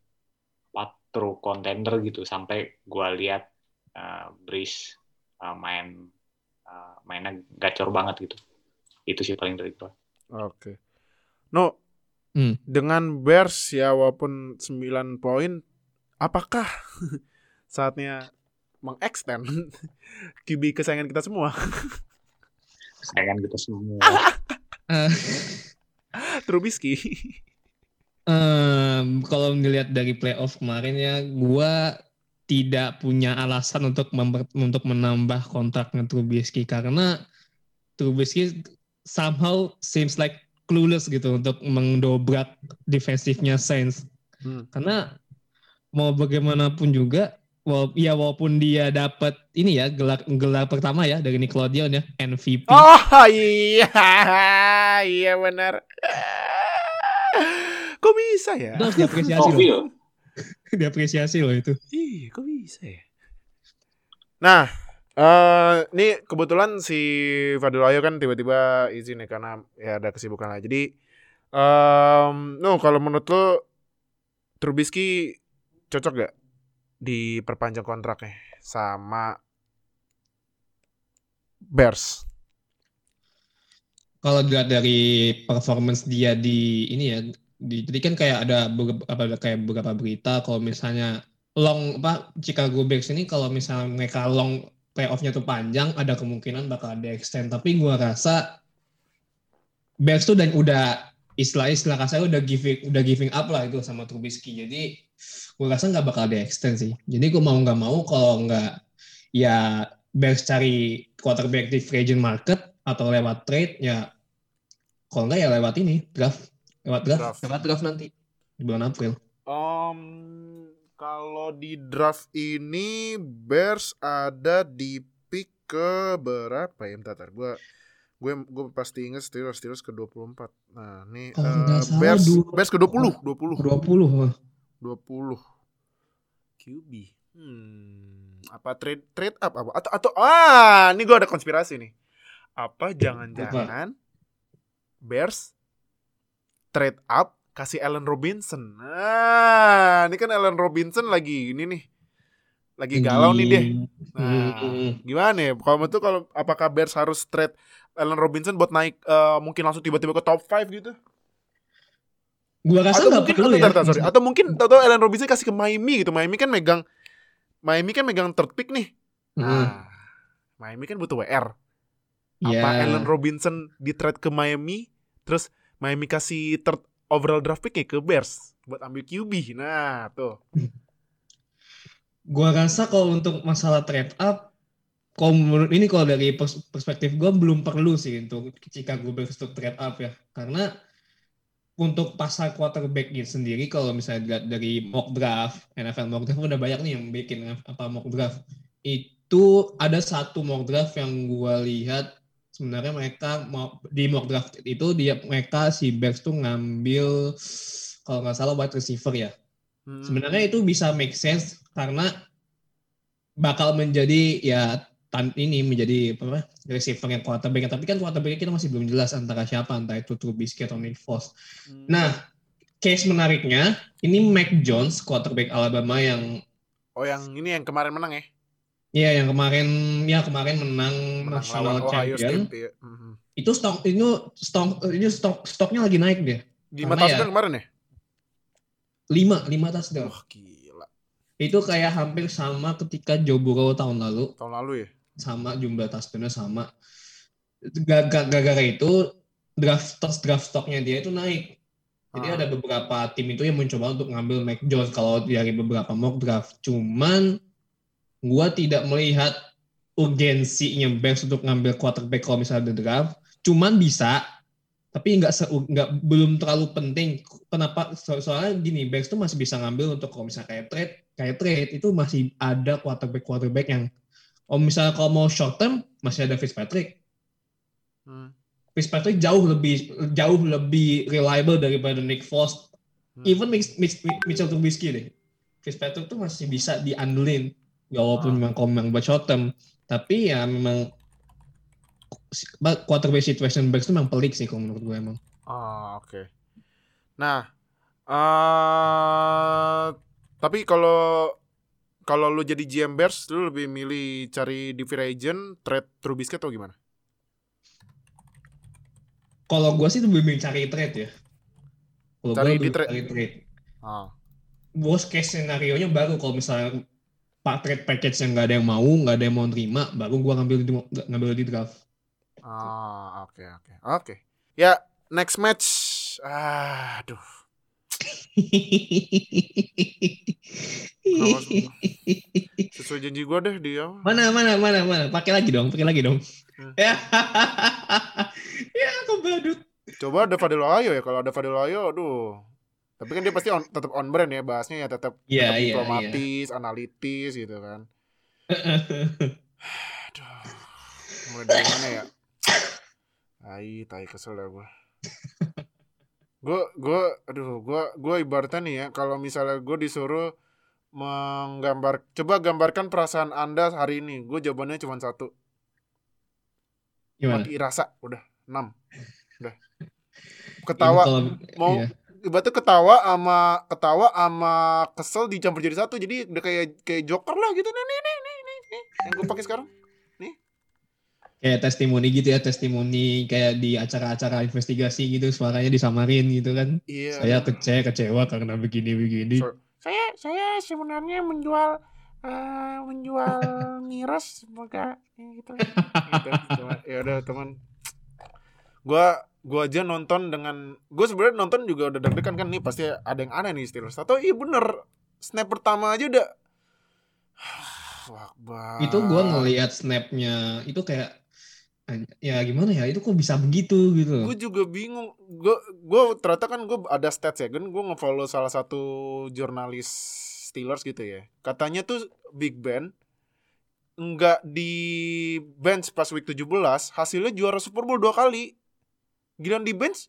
apa, true contender gitu sampai gue lihat uh, Breeze uh, main uh, mainnya gacor banget gitu. Itu sih paling dari gue Oke. No, Hmm. dengan Bears ya walaupun 9 poin, apakah [LAUGHS] saatnya mengextend [LAUGHS] QB kesayangan kita semua? sayangan kita semua [LAUGHS] Trubisky. Em, kalau melihat dari playoff kemarin ya, gua tidak punya alasan untuk untuk menambah kontraknya Trubisky karena Trubisky somehow seems like clueless gitu untuk mendobrak defensifnya Saints. Hmm. Karena mau bagaimanapun juga, wala- ya walaupun dia dapat ini ya gelar gelar pertama ya dari Nickelodeon ya MVP. Oh iya, iya benar. Kok bisa ya? Itu harus diapresiasi oh loh. [LAUGHS] Diapresiasi loh itu. Iya, kok bisa ya? Nah, eh ini kebetulan si Fadil Ayo kan tiba-tiba izin ya karena ya ada kesibukan lah. Jadi, em no kalau menurut lo Trubisky cocok gak diperpanjang kontraknya sama Bears? kalau dilihat dari performance dia di ini ya di, jadi kan kayak ada beberapa kayak beberapa berita kalau misalnya long apa Chicago Bears ini kalau misalnya mereka long playoff-nya tuh panjang ada kemungkinan bakal ada extend. Tapi gua rasa Bears tuh dan udah istilah-istilah kasar udah giving udah giving up lah itu sama Trubisky. Jadi gua rasa nggak bakal ada extend sih. Jadi gua mau nggak mau kalau nggak ya Bears cari quarterback di free agent market atau lewat trade ya kalau enggak ya lewat ini draft. Lewat draft, Draft. lewat draft nanti di bulan April. Om kalau di draft ini Bears ada di pick ke berapa ya? Bentar, bentar. Gua gue gue pasti inget Steelers Steelers ke 24. Nah, nih Kalau nggak salah Bears dulu- Bears ke 20, 20. 20 20. QB. Hmm, apa trade trade up apa? Atau atau ah, ini gue ada konspirasi nih. Apa jangan-jangan Bears trade up kasih Allen Robinson. Nah, ini kan Allen Robinson lagi ini nih. Lagi galau nih dia. Nah, gimana ya? Kalau menurut kalau apakah Bears harus trade Allen Robinson buat naik eh, mungkin langsung tiba-tiba ke top 5 gitu? gua rasa atau mungkin perlu atau, ya sorry. atau mungkin tahu Allen Robinson kasih ke Miami gitu. Miami kan megang Miami kan megang third pick nih. Nah, Miami kan butuh WR. Ya. Apa Allen Robinson di trade ke Miami, terus Miami kasih third overall draft pick ke Bears buat ambil QB. Nah, tuh. gua rasa kalau untuk masalah trade up kalau menurut ini kalau dari pers- perspektif gua belum perlu sih untuk Chicago Bears untuk trade up ya karena untuk pasar quarterback sendiri kalau misalnya dari mock draft NFL mock draft udah banyak nih yang bikin apa mock draft itu ada satu mock draft yang gua lihat sebenarnya mereka mau di mock draft itu dia mereka si Bears tuh ngambil kalau nggak salah wide receiver ya Hmm. sebenarnya itu bisa make sense karena bakal menjadi ya tan ini menjadi apa receiver yang quarterback tapi kan quarterback kita masih belum jelas antara siapa entah itu Trubisky atau Nick Foles. Hmm. Nah, case menariknya ini Mac Jones quarterback Alabama yang Oh, yang ini yang kemarin menang ya? Ya yang kemarin ya kemarin menang, national lawan champion. State ya. Mhm. Itu stok itu stok ini stok stoknya lagi naik dia. Di Karena mata ya- kemarin ya? lima lima touchdown. Wah, gila. Itu kayak hampir sama ketika Joe Burrow tahun lalu. Tahun lalu ya? sama jumlah touchdown-nya sama. Ga- ga- Gara-gara itu draft draft stocknya dia itu naik. Jadi Ah. ada beberapa tim itu yang mencoba untuk ngambil Mac Jones kalau dari beberapa mock draft. Cuman gua tidak melihat urgensinya Bears untuk ngambil quarterback kalau misalnya ada draft. Cuman bisa, tapi nggak nggak belum terlalu penting. Kenapa? So- soalnya gini, Bears tuh masih bisa ngambil untuk kalau misalnya kayak trade, kayak trade itu masih ada quarterback quarterback yang kalau misalnya kalau mau short term masih ada Fitzpatrick. Hmm. Fitzpatrick jauh lebih jauh lebih reliable daripada Nick Foles. Hmm. Even Mitch, Mitch, Mitchell Trubisky deh. Fitzpatrick tuh masih bisa diandelin walaupun Ah. memang memang buat short term. Tapi ya memang quarterback situation Bears itu memang pelik sih kalau menurut gue emang. Ah, oke. Nah, eh tapi kalau kalau lu jadi GM Bears, lu lebih milih cari di free agent, trade Trubisky atau gimana? Kalau gue sih lebih milih cari trade ya. Kalau Cari gue di lebih trade. cari trade. Ah. Worst case scenario nya baru kalau misalnya trade package yang nggak ada yang mau, nggak ada yang mau terima, baru gue ngambil di ngambil di draft. Ah, oke oke. Oke. Ya, next match. Ah, aduh. Sesuai janji gua deh dia. mana mana mana mana, pakai lagi dong, pakai lagi dong. Hmm. Ya, [LAUGHS] ya badut. Coba ada Fadil Ayo ya. Kalau ada Fadil Ayo, aduh. Tapi kan dia pasti on, tetap on brand ya bahasnya ya tetap Iya tetap iya. diplomatis, analitis gitu kan. [LAUGHS] Aduh. Mulai dari mana ya? Tai, tai kesel ya gue. Gue, gue, aduh, gue, gue ibaratnya nih ya, kalau misalnya gue disuruh menggambar, coba gambarkan perasaan anda hari ini, gue jawabannya cuma satu, Gimana? mati rasa, udah, enam, udah. [LAUGHS] Ketawa, kalau- mau iya. Ibaratnya ketawa sama ketawa sama kesel dicampur jadi satu, jadi udah kayak kayak joker lah gitu, nih, nih, nih, nih, nih, nih. yang gue pakai sekarang. kayak testimoni gitu ya, testimoni kayak di acara-acara investigasi gitu, suaranya disamarin gitu kan. Iya. Saya kece kecewa karena begini-begini. So- saya saya sebenarnya menjual eh, menjual [LAUGHS] miras semoga ya gitu. [LAUGHS] Gitu, teman. ya udah teman gua gua aja nonton dengan gue sebenarnya nonton juga udah deg-degan kan nih pasti ada yang aneh nih Steelers atau iya bener snap pertama aja udah [SIGHS] Wah, Akbar. itu gua ngelihat snapnya itu kayak ya gimana ya itu kok bisa begitu gitu? Gue juga bingung gue gue ternyata kan gue ada stats ya kan gue ngefollow salah satu jurnalis Steelers gitu ya. Katanya tuh Big Ben nggak di bench pas week 17 hasilnya juara Super Bowl dua kali giliran di bench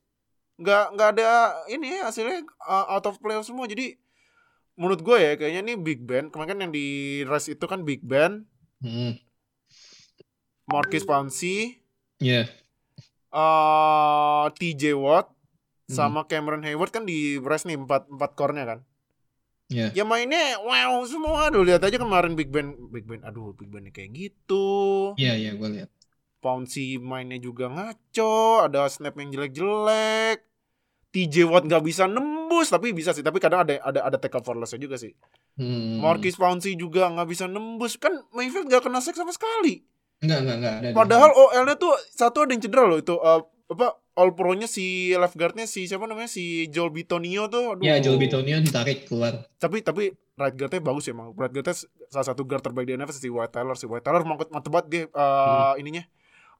nggak nggak ada ini ya hasilnya uh, out of playoff semua jadi menurut gue ya kayaknya nih Big Ben kemarin kan yang di race itu kan Big Ben Hmm, Marquis Pouncey ya eh TJ Watt Hmm. sama Cameron Hayward kan di race nih empat empat core-nya kan. ya Ya mainnya wow semua. Aduh lihat aja kemarin Big Ben Big Ben aduh Big Ben kayak gitu. iya iya gue lihat Pouncey mainnya juga ngaco, ada snap yang jelek-jelek. TJ Watt nggak bisa nembus tapi bisa sih, tapi kadang ada ada ada tackle for loss juga sih. Hmm. Marquis Pouncey juga nggak bisa nembus. Kan Mayfield nggak kena sack sama sekali. enggak enggak enggak di Padahal. OL-nya tuh satu ada yang cedera loh itu eh, apa all pro-nya si left guard-nya si siapa namanya si Joel Bitonio tuh aduh. ya Joel Bitonio ditarik keluar Tapi tapi right guard-nya bagus ya emang. Right guard-nya salah satu guard terbaik di NFL si White Tyler. Si White Tyler mantep banget dia eh, ininya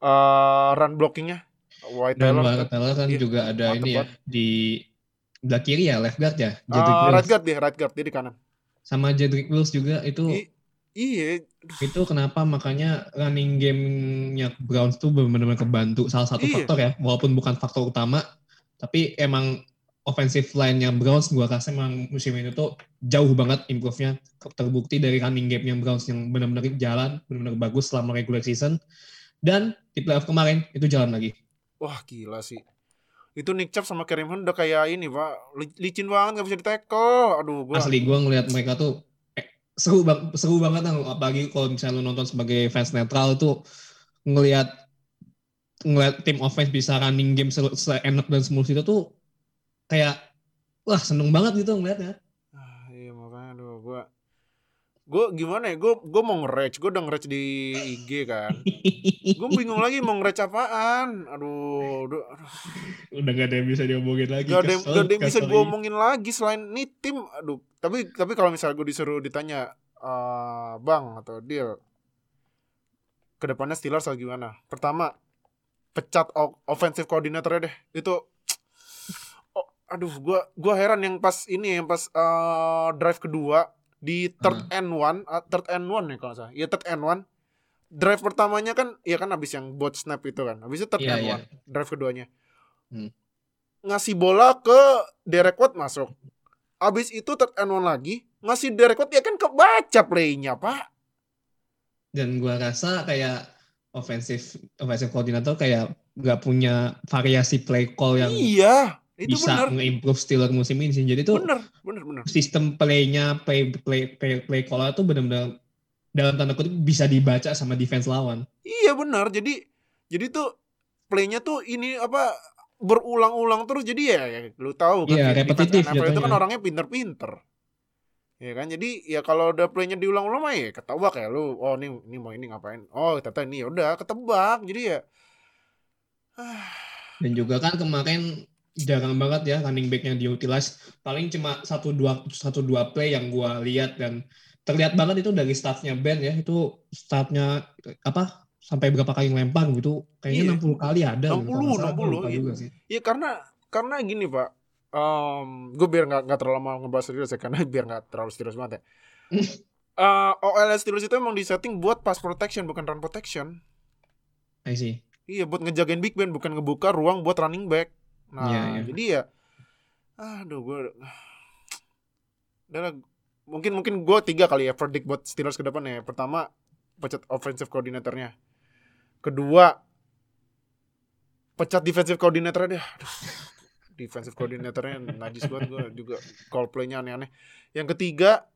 eh run blocking-nya. White dan Tyler. Barret Taylor kan Iya, juga ada ini ya di belah kiri ya left guard ya Eh, Jedrick right Wills guard dia, right guard dia di kanan. sama Jedrick Wills juga itu I- iya, itu kenapa makanya running game-nya Browns tuh benar-benar kebantu salah satu Iya. faktor ya walaupun bukan faktor utama tapi emang offensive line-nya Browns gua rasa emang musim ini tuh jauh banget improve-nya terbukti dari running game-nya Browns yang benar-benar jalan benar-benar bagus selama regular season dan di playoff kemarin itu jalan lagi wah gila sih. Itu Nick Chubb sama Kareem Hunt udah kayak ini, Pak. Li- Licin banget gak bisa di-tackle. Aduh, gua asli gua ngelihat mereka tuh eh, seru bang seru banget lah apalagi kalau misalnya lu nonton sebagai fans netral tuh ngelihat ngelihat tim offense bisa running game se- seenak dan semulus itu tuh kayak wah seneng banget gitu ngeliatnya Ah, iya makanya aduh gua gua gimana ya gua gua mau nge-rage gua udah nge-rage di IG kan. Gua bingung lagi mau nge-rage apaan. Aduh aduh, aduh. udah gak ada yang bisa diomongin lagi gak ada yang, kesel, gak ada yang bisa lagi. omongin lagi selain nih tim aduh. Tapi tapi kalau misalnya gua disuruh ditanya eh bang atau deal ke depannya Steelers harus gimana? Pertama pecat offensive coordinator deh. Itu [TSK] oh, aduh gua gua heran yang pas ini yang pas eh, drive kedua di third and one ah, third and one ya kalau salah. Ya third and one. Drive pertamanya kan ya kan habis yang bot snap itu kan. Habis itu third Iya, and iya. one drive keduanya. Hmm. ngasih bola ke Derek Watt masuk. Habis itu third and one lagi ngasih Derek Watt ya kan kebaca playnya pak. Dan gua rasa kayak offensive offensive coordinator kayak nggak punya variasi play call yang iya Itu bisa nge-improve Steelers musim ini sih. Jadi tuh Bener, bener, bener. sistem play-nya, play play play, play call tuh benar-benar dalam tanda kutip bisa dibaca sama defense lawan. Iya benar. Jadi jadi tuh playnya tuh ini apa berulang-ulang terus jadi ya, ya lu tahu kan Iya, repetitif NFL itu kan orangnya pinter-pinter. Ya kan jadi ya kalau udah playnya diulang-ulang mah ya ketebak ya lu oh ini ini mau ini ngapain oh ternyata ini ya udah ketebak jadi ya [SIGHS] Dan juga kan kemarin jarang banget ya running back yang diutilize. Paling cuma satu dua satu dua play yang gua lihat dan terlihat banget itu dari startnya Ben ya. Itu startnya apa sampai berapa kali lempar gitu. Iya. Kayaknya 60 kali ada. 60, Kalau nggak salah, gua 60, lupa iya. juga sih. ya karena karena gini pak gue biar nggak nggak terlalu lama ngebahas serius ya karena biar nggak terlalu serius banget ya [LAUGHS] Eh, OLS Steelers itu emang disetting buat pass protection bukan run protection I see. Iya buat ngejagain Big Ben bukan ngebuka ruang buat running back. Nah Iya, iya. jadi ya, aduh gue, udah [SIGHS] mungkin mungkin gue tiga kali ya verdict buat Steelers ke depan ya. Pertama pecat offensive coordinatornya. Kedua pecat defensive coordinatornya deh. Aduh, [LAUGHS] defensive coordinatornya najis banget gue juga call play-nya aneh-aneh. Yang ketiga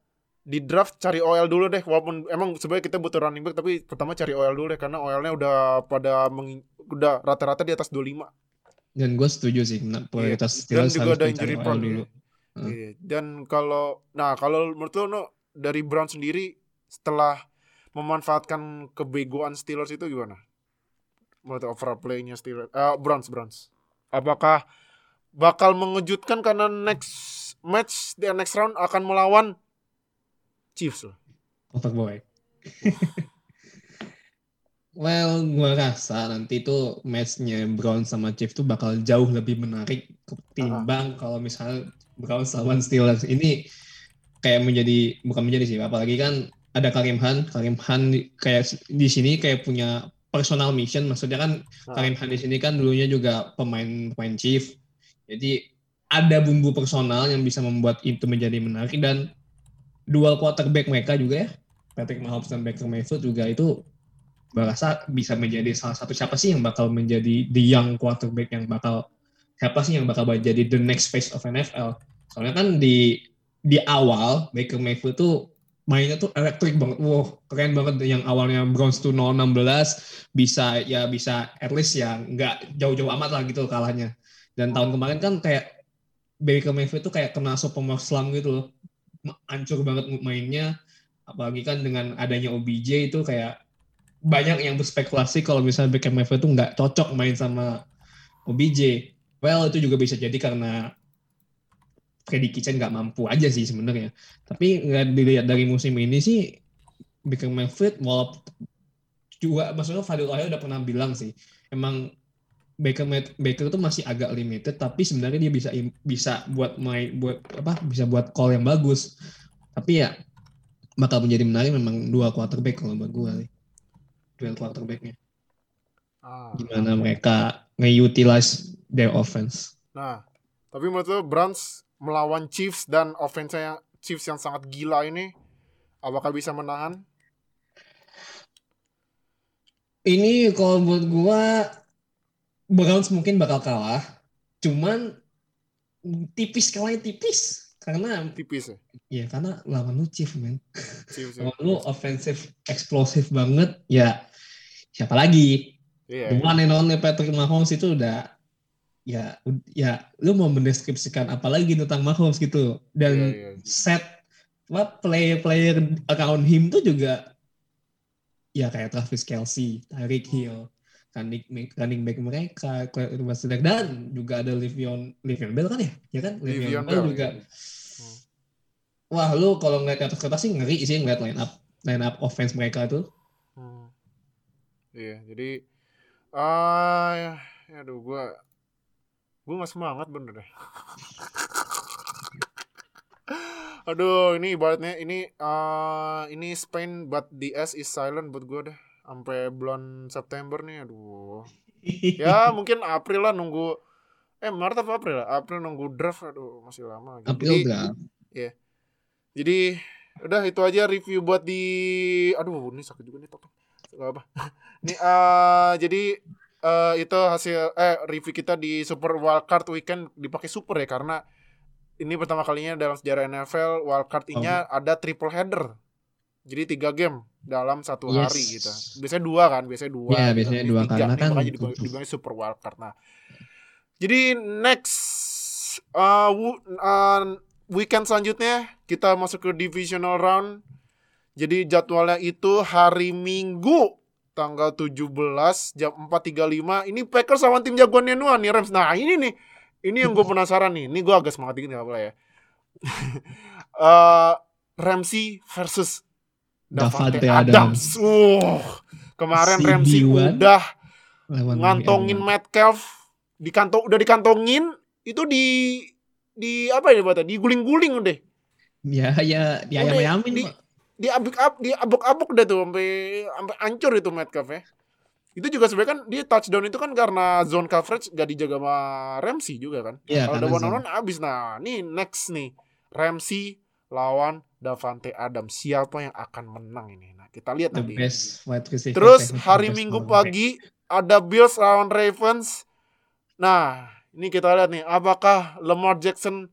di draft cari OL dulu deh walaupun emang sebenarnya kita butuh running back tapi pertama cari OL dulu deh karena OL-nya udah pada meng, udah rata-rata di atas 25. Dan gue setuju sih nah, Dan prioritas Steelers juga harus ada injury prone dulu. ya. Iya. Dan kalau nah kalau menurut lo no, dari Brown sendiri setelah memanfaatkan kebegoan Steelers itu gimana? Menurut overall play-nya Steelers eh Browns Browns. Apakah bakal mengejutkan karena next match di next round akan melawan Chiefs loh. Otak boy. Well, gua rasa nanti tuh matchnya Brown sama Chiefs tuh bakal jauh lebih menarik ketimbang kalau misalnya Brown lawan Steelers. Ini kayak menjadi bukan menjadi sih, apalagi kan ada Karim Han, Karim Han kayak di sini kayak punya personal mission. Maksudnya kan Ah. Karim Han di sini kan dulunya juga pemain pemain Chief. Jadi ada bumbu personal yang bisa membuat itu menjadi menarik dan dual quarterback mereka juga ya Patrick Mahomes dan Baker Mayfield juga itu gue rasa bisa menjadi salah satu siapa sih yang bakal menjadi the young quarterback yang bakal siapa sih yang bakal menjadi the next face of NFL soalnya kan di di awal Baker Mayfield tuh mainnya tuh elektrik banget. Wow keren banget yang awalnya Browns tuh 0-16 bisa ya bisa at least ya nggak jauh-jauh amat lah gitu kalahnya. Dan tahun kemarin kan kayak Baker Mayfield tuh kayak kena sophomore slump gitu loh. Hancur banget mainnya. Apalagi kan dengan adanya OBJ itu kayak banyak yang berspekulasi kalau misalnya Baker Mayfield itu nggak cocok main sama OBJ. Well itu juga bisa jadi karena Freddy Kitchen nggak mampu aja sih sebenarnya. Tapi nggak dilihat dari musim ini sih Baker Mayfield walaupun juga maksudnya Fadil Ohio udah pernah bilang sih emang Baker Baker itu masih agak limited tapi sebenarnya dia bisa bisa buat main buat apa bisa buat call yang bagus. Tapi ya bakal menjadi menarik memang dua quarterback kalau buat gue. Duel quarterbacknya. Ah. Gimana mereka nge-utilize their offense. Nah, tapi menurut lo Browns melawan Chiefs dan offense yang Chiefs yang sangat gila ini apakah bisa menahan? Ini kalau buat gua Browns mungkin bakal kalah. Cuman tipis kalahnya tipis karena Tipis ya. ya karena lawan lu Chiefs men. Lawan lu offensive eksplosif banget ya siapa lagi? Iya. One and only Patrick Mahomes itu udah ya ya lu mau mendeskripsikan apa lagi tentang Mahomes gitu dan Iya, iya. set what player-player around him tuh juga ya kayak Travis Kelsey, Tyreek Hill, running back, running back mereka, Edwards-Helaire, dan juga ada Livion Livion Bell kan ya? Ya kan? Le'Veon Livion Bell Bell, juga. Hmm. Wah, lu kalau ngeliat atas kertas sih ngeri sih ngeliat line up line up offense mereka tuh. Hmm. Iya, jadi ah ya, ya aduh gua gua nggak semangat bener deh. [LAUGHS] aduh, ini ibaratnya ini ah ini Spain but the S is silent buat gua deh. Sampai bulan September nih, aduh. [LAUGHS] Ya mungkin April lah nunggu eh Maret apa April? lah? April nunggu draft, aduh masih lama. lagi. April Jadi- udah. Jadi udah itu aja review buat di aduh ini sakit juga nih topeng. Gak apa. [LAUGHS] Nih eh jadi eh, itu hasil eh review kita di Super Wildcard Weekend dipakai super ya karena ini pertama kalinya dalam sejarah NFL Wildcard ini ada triple header. Jadi tiga game dalam satu Yes. hari gitu. Biasanya dua kan, biasanya dua. Iya, gitu. biasanya dua, tiga. karena kan makanya dibilang, dibilang super wildcard. Nah, jadi next uh, uh, weekend selanjutnya kita masuk ke divisional round. Jadi jadwalnya itu hari Minggu tanggal 17 jam 4.35. Ini Packers lawan tim jagoannya Nuan nih Rams. Nah, ini nih. Ini yang gue [LAUGHS] penasaran nih. Ini gue agak semangat dikit gak apa ya. Eh [LAUGHS] Ramsey versus Davante Davante Adams. Uh, kemarin CB1 Ramsey udah ngantongin Miami. Metcalf di kantong udah dikantongin itu di di apa ya Bata? Diguling-guling udah. Ya, ya, ya, Udah, ya, yamin, di- Pak. Di abuk ab di abuk-abuk dah tuh sampai sampai hancur itu Metcalf ya. Itu juga sebenarnya kan dia touchdown itu kan karena zone coverage gak dijaga sama Ramsey juga kan. Iya, Kalau ada karena one on one abis nah. Nih next nih Ramsey lawan Davante Adams. Siapa yang akan menang ini? Nah, kita lihat the nanti. Terus hari Minggu pagi ada Bills lawan Ravens. Nah, ini kita lihat nih, apakah Lamar Jackson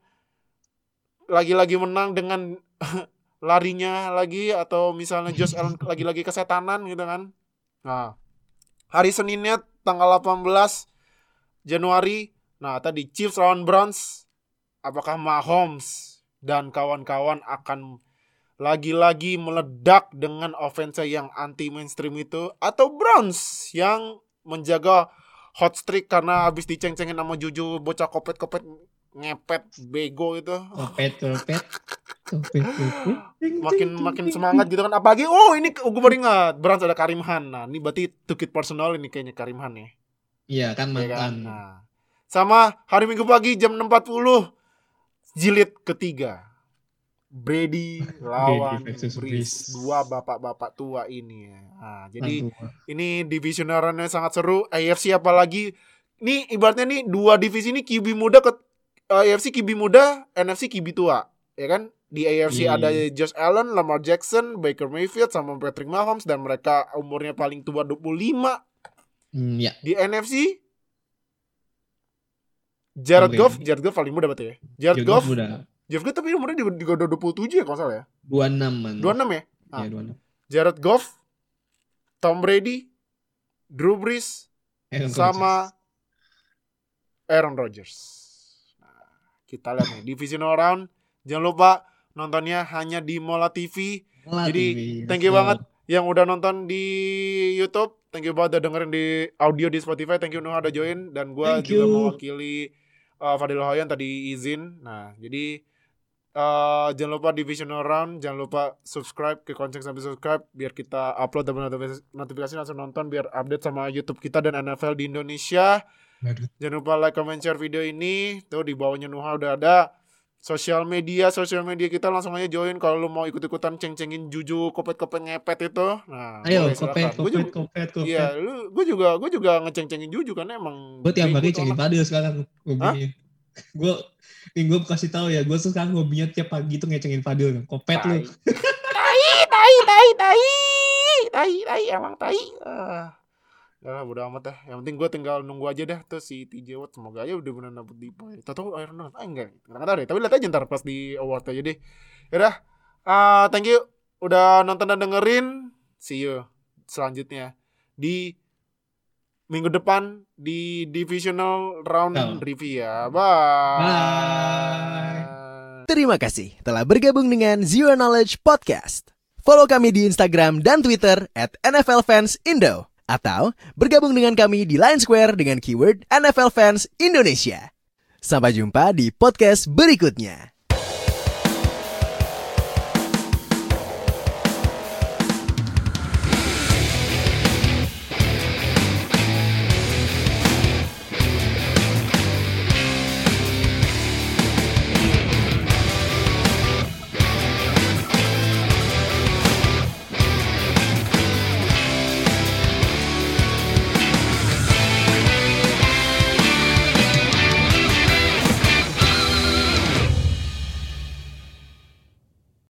lagi-lagi menang dengan [LAUGHS] larinya lagi atau misalnya Josh [LAUGHS] Allen lagi-lagi kesetanan gitu kan. Nah, hari Seninnya tanggal 18 Januari, nah tadi Chiefs lawan Browns. Apakah Mahomes dan kawan-kawan akan lagi-lagi meledak dengan offense yang anti mainstream itu atau Browns yang menjaga hot streak karena habis diceng-cengin sama Juju bocah kopet-kopet ngepet bego itu Kopet, kopet. Makin makin semangat gitu kan apalagi oh ini gue baru ingat Browns ada Karim Han nah ini berarti tukit personal ini kayaknya Karim Han ya Iya kan ya kan? mantan. Nah, sama hari Minggu pagi jam 6.40 jilid ketiga. Brady [LAUGHS] lawan. Breeze. Dua bapak-bapak tua ini ya. Nah, jadi Mantua. ini divisional run-nya sangat seru. AFC apalagi ini ibaratnya nih dua divisi ini QB muda ke eh, AFC QB muda, NFC QB tua, ya kan? Di AFC Iya. ada Josh Allen, Lamar Jackson, Baker Mayfield sama Patrick Mahomes dan mereka umurnya paling tua 25 Hmm, ya. di NFC Jared Goff. Jared Goff paling muda berarti ya. Jared Jago Goff, Jared Goff tapi umurnya juga, juga udah 27 ya kalau salah ya. 26 man. 26 ya. Ah. Iya, 26. Jared Goff, Tom Brady, Drew Brees, Aaron sama Aaron Rodgers. Nah, kita lihat nih divisional round. Jangan lupa nontonnya hanya di Mola TV. Rodgers. Jadi, Latih, Thank you let's go. banget yang udah nonton di YouTube. Thank you banget udah dengerin di audio di Spotify. Thank you Nuh udah join dan gua Thank juga mewakili uh, Fadil Hoyan tadi izin. Nah, jadi uh, jangan lupa divisional round, jangan lupa subscribe ke Konceng sampai subscribe biar kita upload dan notifikasi, notifikasi langsung nonton biar update sama YouTube kita dan NFL di Indonesia. Jangan lupa like, comment, share video ini. Tuh di bawahnya Nuha udah ada sosial media, sosial media kita langsung aja join kalau lu mau ikut-ikutan ceng-cengin juju kopet-kopet ngepet itu. Nah, Ayo, boleh, kopet, kopet, juga- kopet, kopet. Iya, lu gue juga gue juga ngeceng-cengin juju karena emang Gue tiap tuh cengin. Fadil sekarang hobinya. Gue nih gue kasih tahu ya, gue sekarang hobinya tiap pagi tuh ngecengin Fadil. Kopet lu. Tai, tai, tai, tai, tai, tai, emang tai. Ah. Ya lah, bodo amat dah. Yang penting gue tinggal nunggu aja dah tuh si TJ Watt semoga aja udah benar dapet di poin. Tahu Iron Man, ah enggak. Enggak tahu deh, tapi lihat aja ntar pas di award aja deh. Yaudah, ah thank you udah nonton dan dengerin. See you selanjutnya di minggu depan di divisional round Oh. review ya. Bye. Bye. Terima kasih telah bergabung dengan Zero Knowledge Podcast. Follow kami di Instagram dan Twitter at NFL Fans Indo. Atau bergabung dengan kami di Line Square dengan keyword NFL Fans Indonesia. Sampai jumpa di podcast berikutnya.